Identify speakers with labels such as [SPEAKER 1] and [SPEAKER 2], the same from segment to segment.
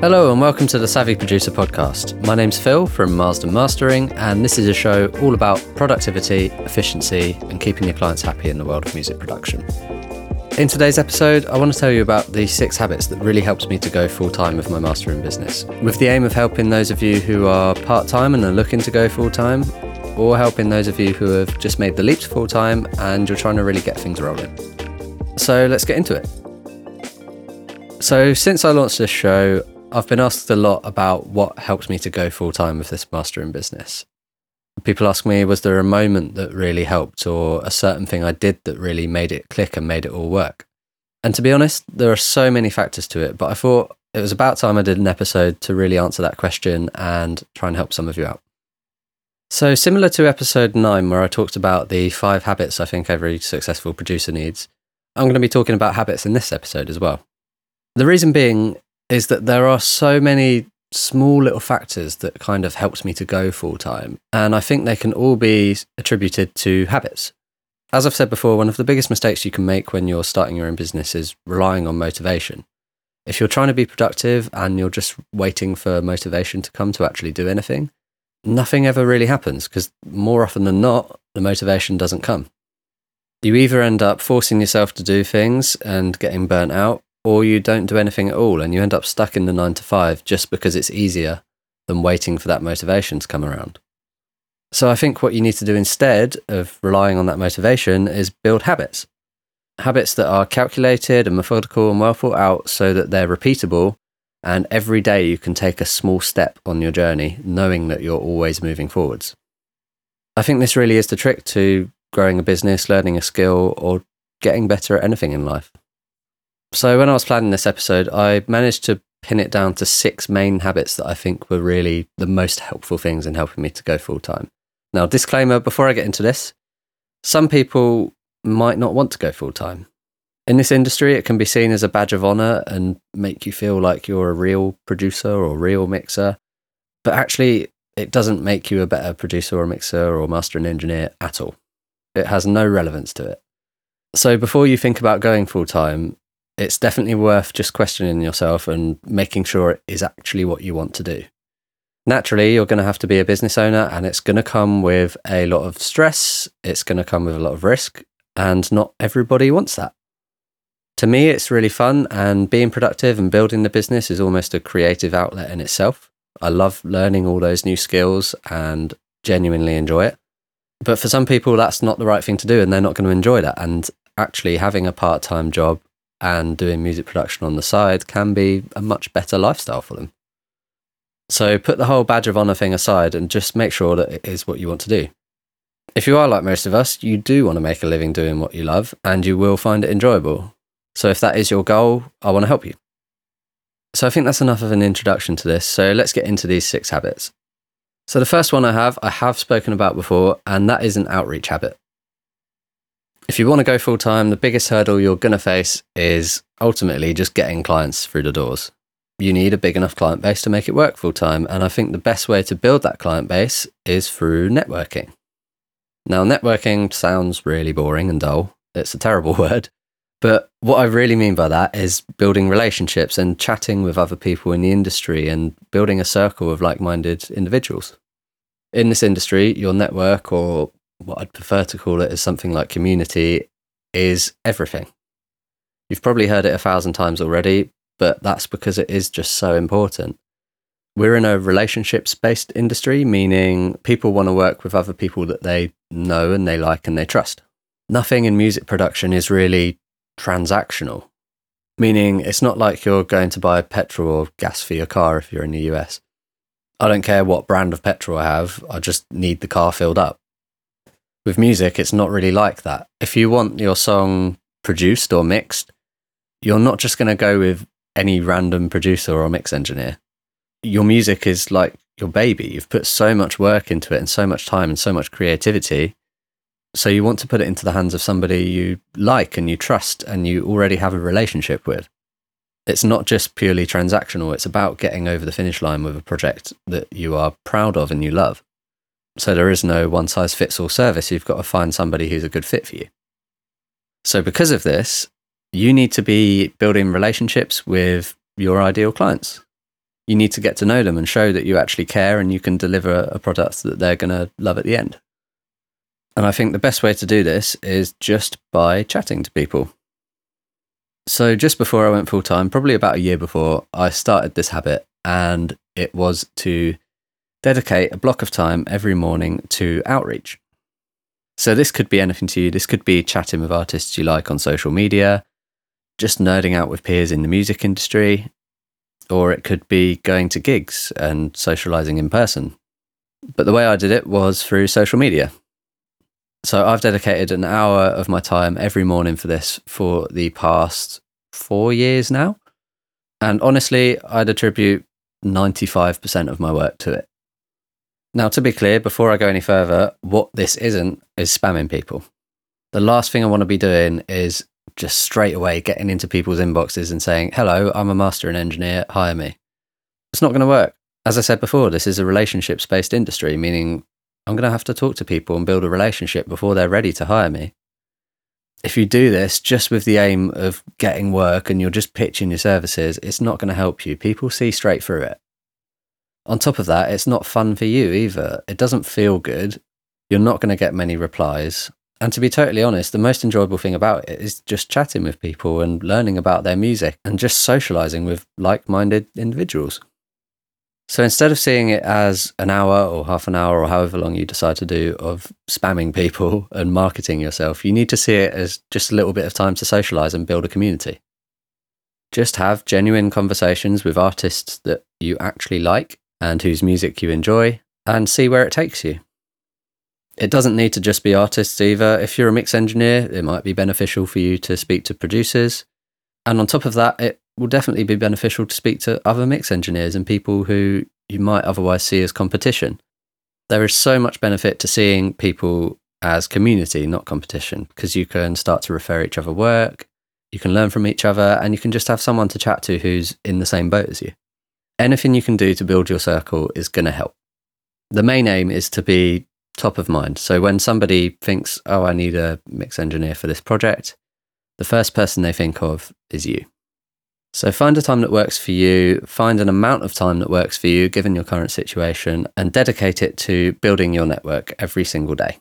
[SPEAKER 1] Hello and welcome to the Savvy Producer podcast. My name's Phil from Marsden Mastering, and this is a show all about productivity, efficiency, and keeping your clients happy in the world of music production. In today's episode, I want to tell you about the six habits that really helped me to go full time with my mastering business, with the aim of helping those of you who are part time and are looking to go full time, or helping those of you who have just made the leap to full time and you're trying to really get things rolling. So let's get into it. So, since I launched this show, I've been asked a lot about what helped me to go full time with this mastering business. People ask me, was there a moment that really helped or a certain thing I did that really made it click and made it all work? And to be honest, there are so many factors to it, but I thought it was about time I did an episode to really answer that question and try and help some of you out. So, similar to episode nine, where I talked about the five habits I think every successful producer needs, I'm going to be talking about habits in this episode as well. The reason being is that there are so many small little factors that kind of helps me to go full time. And I think they can all be attributed to habits. As I've said before, one of the biggest mistakes you can make when you're starting your own business is relying on motivation. If you're trying to be productive and you're just waiting for motivation to come to actually do anything, nothing ever really happens because more often than not, the motivation doesn't come. You either end up forcing yourself to do things and getting burnt out, or you don't do anything at all and you end up stuck in the nine to five just because it's easier than waiting for that motivation to come around. So I think what you need to do instead of relying on that motivation is build habits. Habits that are calculated and methodical and well thought out so that they're repeatable and every day you can take a small step on your journey knowing that you're always moving forwards. I think this really is the trick to growing a business, learning a skill, or getting better at anything in life. So, when I was planning this episode, I managed to pin it down to six main habits that I think were really the most helpful things in helping me to go full time. Now, disclaimer before I get into this some people might not want to go full time. In this industry, it can be seen as a badge of honor and make you feel like you're a real producer or real mixer. But actually, it doesn't make you a better producer or mixer or mastering engineer at all. It has no relevance to it. So before you think about going full time, it's definitely worth just questioning yourself and making sure it is actually what you want to do. Naturally, you're going to have to be a business owner and it's going to come with a lot of stress, it's going to come with a lot of risk, and not everybody wants that. To me, it's really fun, and being productive and building the business is almost a creative outlet in itself. I love learning all those new skills and genuinely enjoy it. But for some people, that's not the right thing to do, and they're not going to enjoy that. And actually, having a part time job and doing music production on the side can be a much better lifestyle for them. So put the whole badge of honor thing aside and just make sure that it is what you want to do. If you are like most of us, you do want to make a living doing what you love and you will find it enjoyable. So if that is your goal, I want to help you. So I think that's enough of an introduction to this. So let's get into these six habits. So the first one I have, I have spoken about before, and that is an outreach habit if you want to go full time, the biggest hurdle you're going to face is ultimately just getting clients through the doors. You need a big enough client base to make it work full time. And I think the best way to build that client base is through networking. Now, networking sounds really boring and dull. It's a terrible word. But what I really mean by that is building relationships and chatting with other people in the industry and building a circle of like minded individuals. In this industry, your network or what I'd prefer to call it is something like community is everything. You've probably heard it a thousand times already, but that's because it is just so important. We're in a relationships based industry, meaning people want to work with other people that they know and they like and they trust. Nothing in music production is really transactional, meaning it's not like you're going to buy petrol or gas for your car if you're in the US. I don't care what brand of petrol I have, I just need the car filled up with music, it's not really like that. If you want your song produced or mixed, you're not just going to go with any random producer or mix engineer. Your music is like your baby. You've put so much work into it and so much time and so much creativity. So you want to put it into the hands of somebody you like and you trust and you already have a relationship with. It's not just purely transactional, it's about getting over the finish line with a project that you are proud of and you love. So there is no one size fits all service. You've got to find somebody who's a good fit for you. So, because of this, you need to be building relationships with your ideal clients. you need to get to know them and show that you actually care and you can deliver a product that they're going to love at the end. And I think the best way to do this is just by chatting to people. So, just before I went full time, probably about a year before, I started this habit, and it was to dedicate a block of time every morning to outreach. So, this could be anything to you. This could be chatting with artists you like on social media, just nerding out with peers in the music industry, or it could be going to gigs and socializing in person. But the way I did it was through social media. So I've dedicated an hour of my time every morning for this for the past four years now. And honestly, I'd attribute 95% of my work to it. Now, to be clear, before I go any further, what this isn't is spamming people. The last thing I want to be doing is just straight away getting into people's inboxes and saying, hello, I'm a mastering engineer, hire me. It's not going to work. As I said before, this is a relationships based industry, meaning I'm going to have to talk to people and build a relationship before they're ready to hire me. If you do this just with the aim of getting work and you're just pitching your services, it's not going to help you. People see straight through it. On top of that, it's not fun for you either. It doesn't feel good. You're not going to get many replies. And to be totally honest, the most enjoyable thing about it is just chatting with people and learning about their music and just socializing with like minded individuals. So instead of seeing it as an hour or half an hour or however long you decide to do of spamming people and marketing yourself, you need to see it as just a little bit of time to socialize and build a community. Just have genuine conversations with artists that you actually like and whose music you enjoy and see where it takes you. It doesn't need to just be artists either. If you're a mix engineer, it might be beneficial for you to speak to producers. And on top of that, it will definitely be beneficial to speak to other mix engineers and people who you might otherwise see as competition. There is so much benefit to seeing people as community, not competition, because you can start to refer each other work, you can learn from each other, and you can just have someone to chat to who's in the same boat as you. Anything you can do to build your circle is going to help. The main aim is to be top of mind. So when somebody thinks, oh, I need a mix engineer for this project, the first person they think of is you. So find a time that works for you, find an amount of time that works for you given your current situation, and dedicate it to building your network every single day.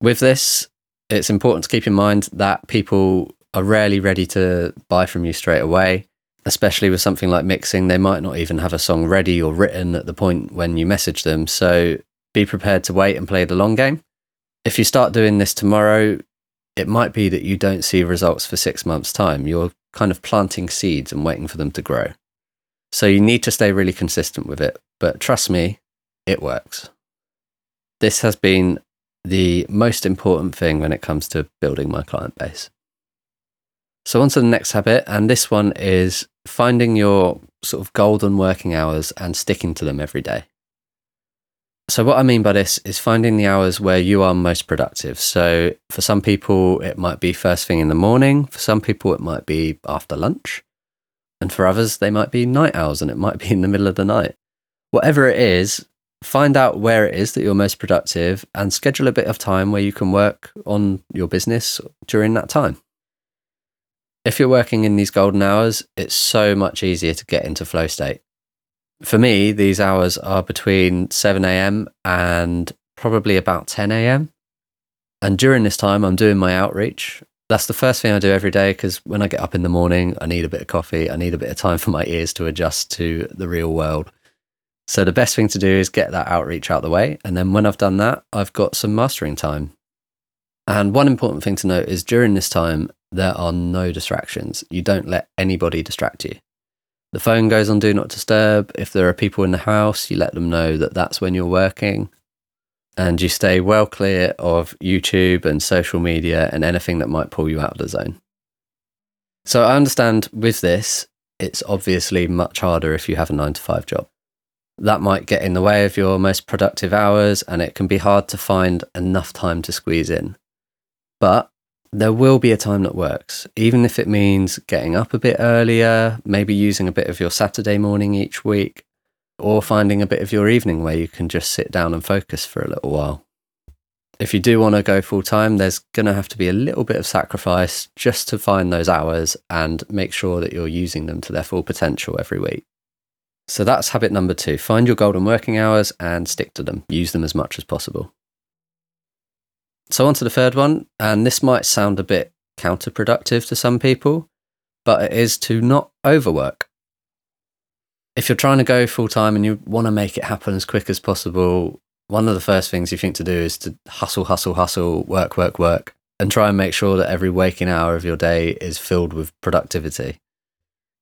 [SPEAKER 1] With this, it's important to keep in mind that people are rarely ready to buy from you straight away, especially with something like mixing. They might not even have a song ready or written at the point when you message them. So be prepared to wait and play the long game. If you start doing this tomorrow, it might be that you don't see results for six months' time. You're kind of planting seeds and waiting for them to grow. So you need to stay really consistent with it. But trust me, it works. This has been the most important thing when it comes to building my client base. So, on to the next habit, and this one is finding your sort of golden working hours and sticking to them every day. So, what I mean by this is finding the hours where you are most productive. So, for some people, it might be first thing in the morning. For some people, it might be after lunch. And for others, they might be night hours and it might be in the middle of the night. Whatever it is, find out where it is that you're most productive and schedule a bit of time where you can work on your business during that time. If you're working in these golden hours, it's so much easier to get into flow state for me, these hours are between 7 a.m. and probably about 10 a.m. And during this time, I'm doing my outreach. That's the first thing I do every day because when I get up in the morning, I need a bit of coffee. I need a bit of time for my ears to adjust to the real world. So the best thing to do is get that outreach out the way. And then when I've done that, I've got some mastering time. And one important thing to note is during this time, there are no distractions. You don't let anybody distract you. The phone goes on do not disturb. If there are people in the house, you let them know that that's when you're working. And you stay well clear of YouTube and social media and anything that might pull you out of the zone. So I understand with this, it's obviously much harder if you have a nine to five job. That might get in the way of your most productive hours, and it can be hard to find enough time to squeeze in. But there will be a time that works, even if it means getting up a bit earlier, maybe using a bit of your Saturday morning each week, or finding a bit of your evening where you can just sit down and focus for a little while. If you do want to go full time, there's going to have to be a little bit of sacrifice just to find those hours and make sure that you're using them to their full potential every week. So that's habit number two find your golden working hours and stick to them, use them as much as possible. So, on to the third one, and this might sound a bit counterproductive to some people, but it is to not overwork. If you're trying to go full time and you want to make it happen as quick as possible, one of the first things you think to do is to hustle, hustle, hustle, work, work, work, and try and make sure that every waking hour of your day is filled with productivity.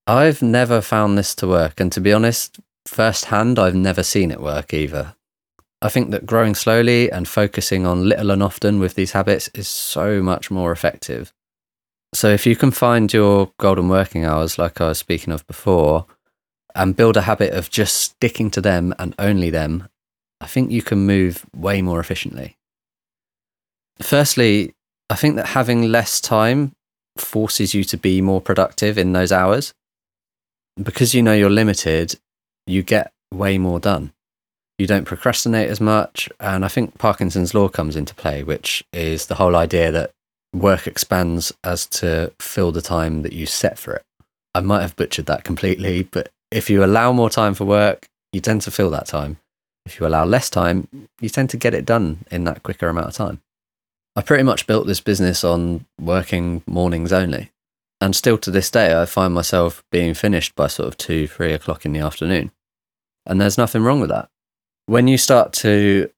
[SPEAKER 1] I've never found this to work, and to be honest, firsthand, I've never seen it work either. I think that growing slowly and focusing on little and often with these habits is so much more effective. So, if you can find your golden working hours, like I was speaking of before, and build a habit of just sticking to them and only them, I think you can move way more efficiently. Firstly, I think that having less time forces you to be more productive in those hours. Because you know you're limited, you get way more done you don't procrastinate as much. And I think Parkinson's law comes into play, which is the whole idea that work expands as to fill the time that you set for it. I might have butchered that completely, but if you allow more time for work, you tend to fill that time. If you allow less time, you tend to get it done in that quicker amount of time. I pretty much built this business on working mornings only. And still to this day, I find myself being finished by sort of two, three o'clock in the afternoon. And there's nothing wrong with that when you start to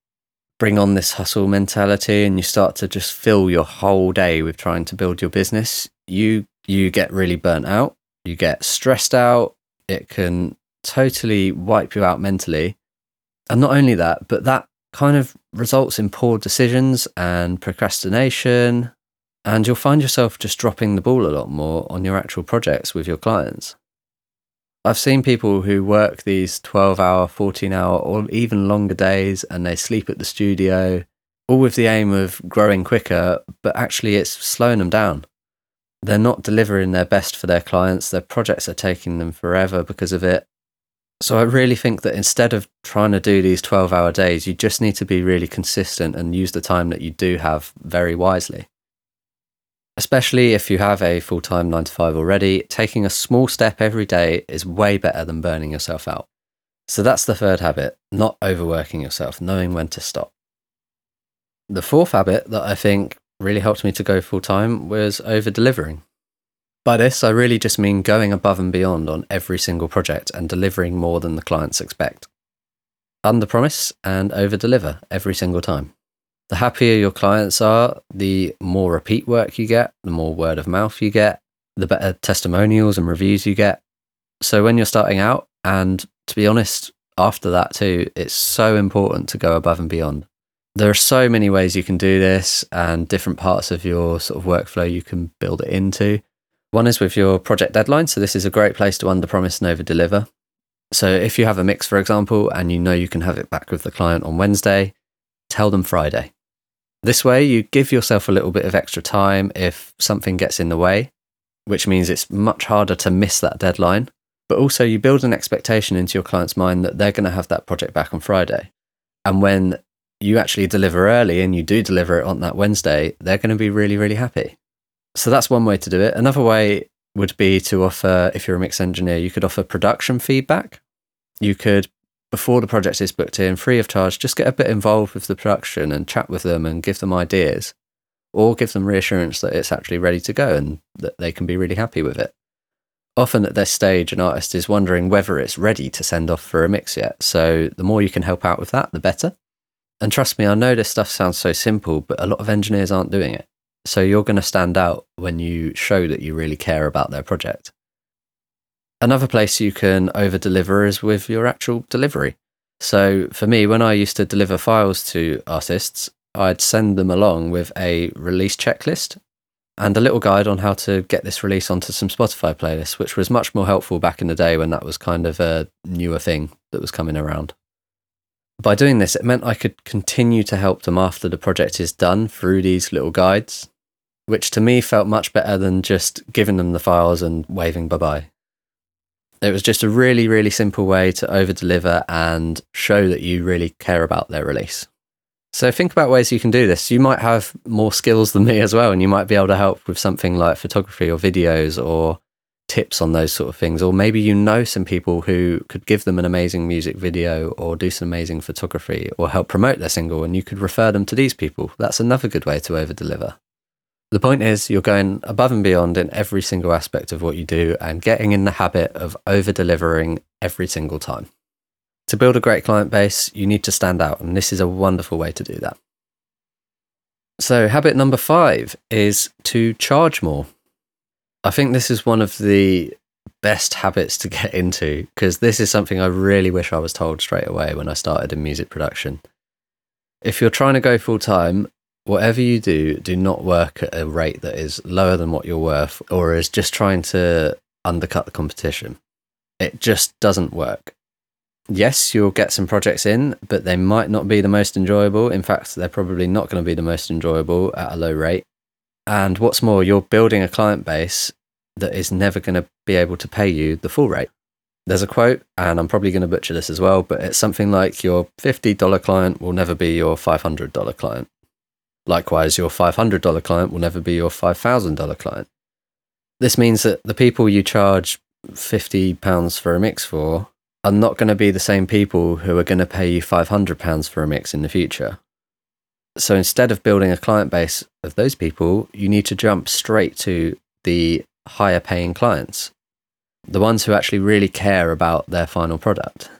[SPEAKER 1] bring on this hustle mentality and you start to just fill your whole day with trying to build your business, you you get really burnt out, you get stressed out, it can totally wipe you out mentally. And not only that, but that kind of results in poor decisions and procrastination and you'll find yourself just dropping the ball a lot more on your actual projects with your clients. I've seen people who work these 12 hour, 14 hour, or even longer days and they sleep at the studio, all with the aim of growing quicker, but actually it's slowing them down. They're not delivering their best for their clients. Their projects are taking them forever because of it. So I really think that instead of trying to do these 12 hour days, you just need to be really consistent and use the time that you do have very wisely. Especially if you have a full time 9 to 5 already, taking a small step every day is way better than burning yourself out. So that's the third habit not overworking yourself, knowing when to stop. The fourth habit that I think really helped me to go full time was over delivering. By this, I really just mean going above and beyond on every single project and delivering more than the clients expect. Under promise and over deliver every single time. The happier your clients are, the more repeat work you get, the more word of mouth you get, the better testimonials and reviews you get. So when you're starting out, and to be honest, after that too, it's so important to go above and beyond. There are so many ways you can do this and different parts of your sort of workflow you can build it into. One is with your project deadline. So this is a great place to under promise and over deliver. So if you have a mix, for example, and you know you can have it back with the client on Wednesday, tell them Friday. This way, you give yourself a little bit of extra time if something gets in the way, which means it's much harder to miss that deadline. But also, you build an expectation into your client's mind that they're going to have that project back on Friday. And when you actually deliver early and you do deliver it on that Wednesday, they're going to be really, really happy. So that's one way to do it. Another way would be to offer, if you're a mix engineer, you could offer production feedback. You could before the project is booked in, free of charge, just get a bit involved with the production and chat with them and give them ideas or give them reassurance that it's actually ready to go and that they can be really happy with it. Often at this stage, an artist is wondering whether it's ready to send off for a mix yet. So the more you can help out with that, the better. And trust me, I know this stuff sounds so simple, but a lot of engineers aren't doing it. So you're going to stand out when you show that you really care about their project. Another place you can over deliver is with your actual delivery. So for me, when I used to deliver files to artists, I'd send them along with a release checklist and a little guide on how to get this release onto some Spotify playlists, which was much more helpful back in the day when that was kind of a newer thing that was coming around. By doing this, it meant I could continue to help them after the project is done through these little guides, which to me felt much better than just giving them the files and waving bye bye. It was just a really, really simple way to over deliver and show that you really care about their release. So think about ways you can do this. You might have more skills than me as well, and you might be able to help with something like photography or videos or tips on those sort of things. Or maybe you know some people who could give them an amazing music video or do some amazing photography or help promote their single and you could refer them to these people. That's another good way to over deliver. The point is, you're going above and beyond in every single aspect of what you do and getting in the habit of over delivering every single time. To build a great client base, you need to stand out, and this is a wonderful way to do that. So, habit number five is to charge more. I think this is one of the best habits to get into because this is something I really wish I was told straight away when I started in music production. If you're trying to go full time, whatever you do, do not work at a rate that is lower than what you're worth or is just trying to undercut the competition. It just doesn't work. Yes, you'll get some projects in, but they might not be the most enjoyable. In fact, they're probably not going to be the most enjoyable at a low rate. And what's more, you're building a client base that is never going to be able to pay you the full rate. There's a quote, and I'm probably going to butcher this as well, but it's something like your $50 client will never be your $500 client. Likewise, your $500 client will never be your $5,000 client. This means that the people you charge £50 for a mix for are not going to be the same people who are going to pay you £500 for a mix in the future. So instead of building a client base of those people, you need to jump straight to the higher paying clients, the ones who actually really care about their final product.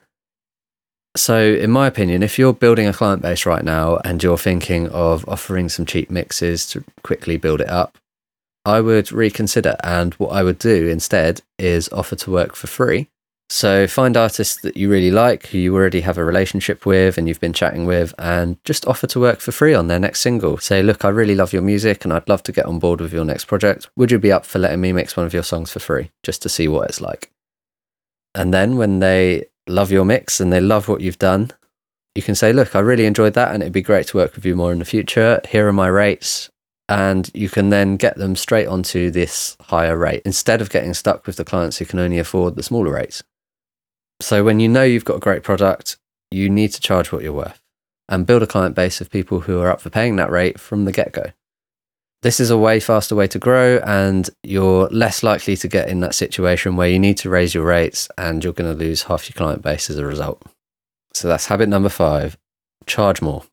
[SPEAKER 1] So, in my opinion, if you're building a client base right now and you're thinking of offering some cheap mixes to quickly build it up, I would reconsider. And what I would do instead is offer to work for free so find artists that you really like, who you already have a relationship with and you've been chatting with, and just offer to work for free on their next single. Say, look, I really love your music and I'd love to get on board with your next project. Would you be up for letting me mix one of your songs for free, just to see what it's like? And then when they love your mix and they love what you've done, you can say, look, I really enjoyed that and it'd be great to work with you more in the future. Here are my rates. And you can then get them straight onto this higher rate instead of getting stuck with the clients who can only afford the smaller rates. So when you know you've got a great product, you need to charge what you're worth and build a client base of people who are up for paying that rate from the get go. This is a way faster way to grow, and you're less likely to get in that situation where you need to raise your rates and you're going to lose half your client base as a result. So that's habit number five charge more.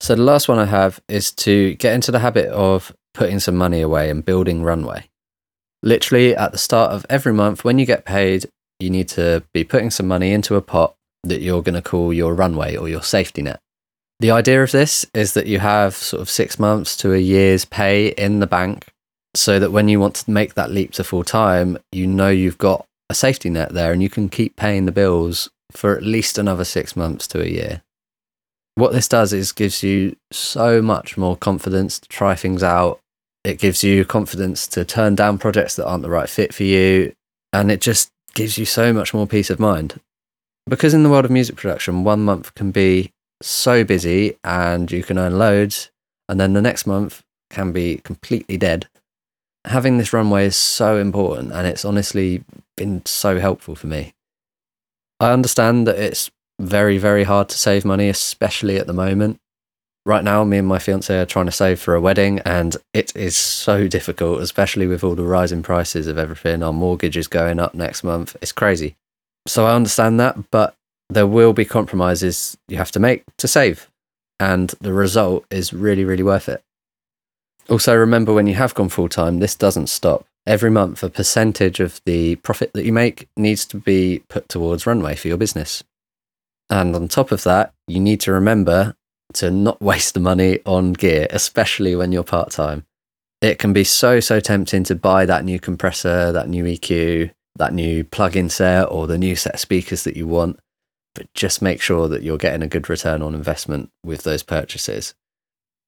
[SPEAKER 1] So the last one I have is to get into the habit of putting some money away and building runway. Literally at the start of every month, when you get paid, you need to be putting some money into a pot that you're going to call your runway or your safety net. The idea of this is that you have sort of six months to a year's pay in the bank so that when you want to make that leap to full time, you know you've got a safety net there and you can keep paying the bills for at least another six months to a year. What this does is gives you so much more confidence to try things out. It gives you confidence to turn down projects that aren't the right fit for you. And it just gives you so much more peace of mind. Because in the world of music production, one month can be so busy and you can earn loads, and then the next month can be completely dead. Having this runway is so important, and it's honestly been so helpful for me. I understand that it's very, very hard to save money, especially at the moment right now, me and my fiance are trying to save for a wedding, and it is so difficult, especially with all the rising prices of everything. Our mortgage is going up next month. It's crazy. So I understand that, but there will be compromises you have to make to save, and the result is really, really worth it. Also, remember when you have gone full time, this doesn't stop. Every month, a percentage of the profit that you make needs to be put towards runway for your business. And on top of that, you need to remember to not waste the money on gear, especially when you're part time. It can be so, so tempting to buy that new compressor, that new EQ, that new plug-in set, or the new set of speakers that you want. But just make sure that you're getting a good return on investment with those purchases.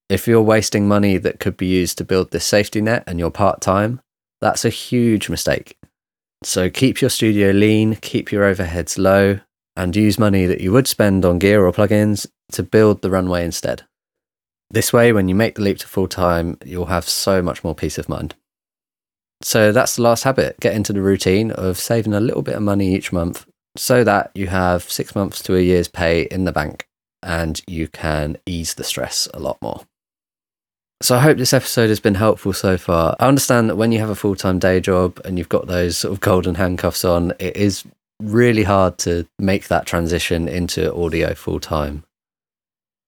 [SPEAKER 1] If you're wasting money that could be used to build this safety net and you're part time, that's a huge mistake. So keep your studio lean, keep your overheads low, and use money that you would spend on gear or plugins to build the runway instead. This way, when you make the leap to full time, you'll have so much more peace of mind. So that's the last habit. Get into the routine of saving a little bit of money each month so that you have six months to a year's pay in the bank and you can ease the stress a lot more. So I hope this episode has been helpful so far. I understand that when you have a full time day job and you've got those sort of golden handcuffs on, it is really hard to make that transition into audio full time.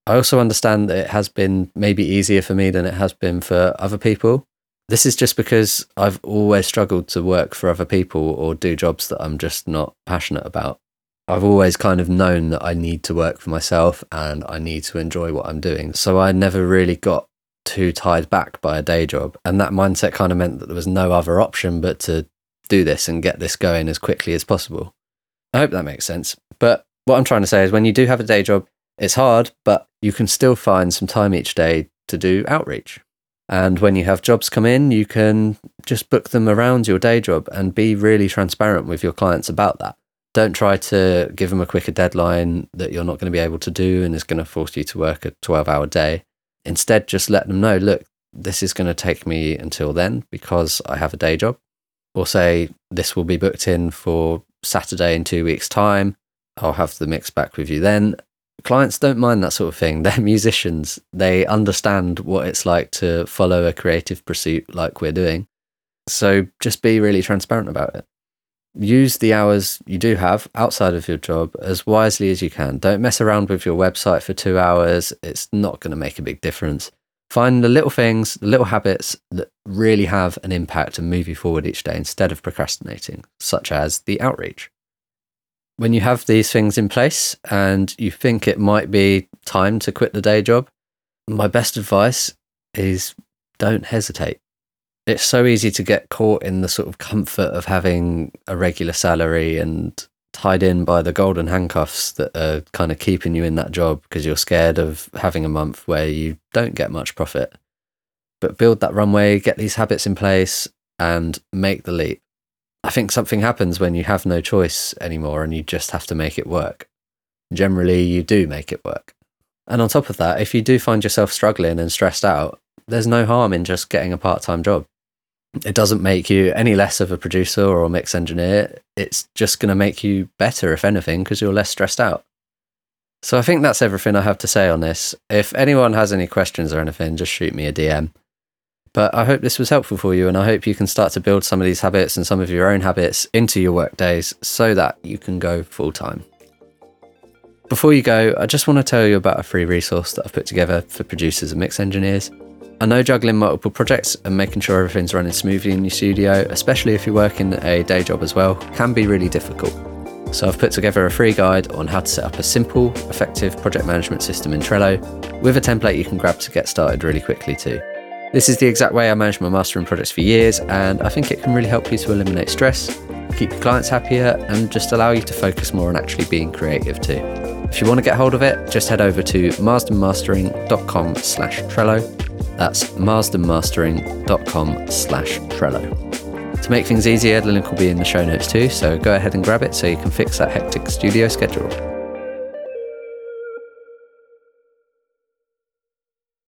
[SPEAKER 1] I also understand that it has been maybe easier for me than it has been for other people. This is just because I've always struggled to work for other people or do jobs that I'm just not passionate about. I've always kind of known that I need to work for myself and I need to enjoy what I'm doing. So I never really got too tied back by a day job. And that mindset kind of meant that there was no other option but to do this and get this going as quickly as possible. I hope that makes sense. But what I'm trying to say is when you do have a day job, it's hard, but you can still find some time each day to do outreach. And when you have jobs come in, you can just book them around your day job and be really transparent with your clients about that. Don't try to give them a quicker deadline that you're not going to be able to do and is going to force you to work a 12 hour day. Instead, just let them know look, this is going to take me until then because I have a day job. Or say, this will be booked in for Saturday in two weeks' time. I'll have the mix back with you then. Clients don't mind that sort of thing. They're musicians. They understand what it's like to follow a creative pursuit like we're doing. So just be really transparent about it. Use the hours you do have outside of your job as wisely as you can. Don't mess around with your website for two hours. It's not going to make a big difference. Find the little things, the little habits that really have an impact and move you forward each day instead of procrastinating, such as the outreach. When you have these things in place and you think it might be time to quit the day job, my best advice is don't hesitate. It's so easy to get caught in the sort of comfort of having a regular salary and tied in by the golden handcuffs that are kind of keeping you in that job because you're scared of having a month where you don't get much profit. But build that runway, get these habits in place, and make the leap. I think something happens when you have no choice anymore and you just have to make it work. Generally, you do make it work. And on top of that, if you do find yourself struggling and stressed out, there's no harm in just getting a part time job it doesn't make you any less of a producer or a mix engineer. It's just going to make you better, if anything, because you're less stressed out. So I think that's everything I have to say on this. If anyone has any questions or anything, just shoot me a DM. But I hope this was helpful for you, and I hope you can start to build some of these habits and some of your own habits into your work days so that you can go full time. Before you go, I just want to tell you about a free resource that I've put together for producers and mix engineers. I know juggling multiple projects and making sure everything's running smoothly in your studio, especially if you're working a day job as well, can be really difficult. So I've put together a free guide on how to set up a simple, effective project management system in Trello with a template you can grab to get started really quickly too. This is the exact way I manage my mastering projects for years, and I think it can really help you to eliminate stress, keep your clients happier, and just allow you to focus more on actually being creative too. If you want to get hold of it, just head over to marsdenmastering.com slash Trello that's marsdenmastering.com slash Trello. To make things easier, the link will be in the show notes too, so go ahead and grab it so you can fix that hectic studio schedule.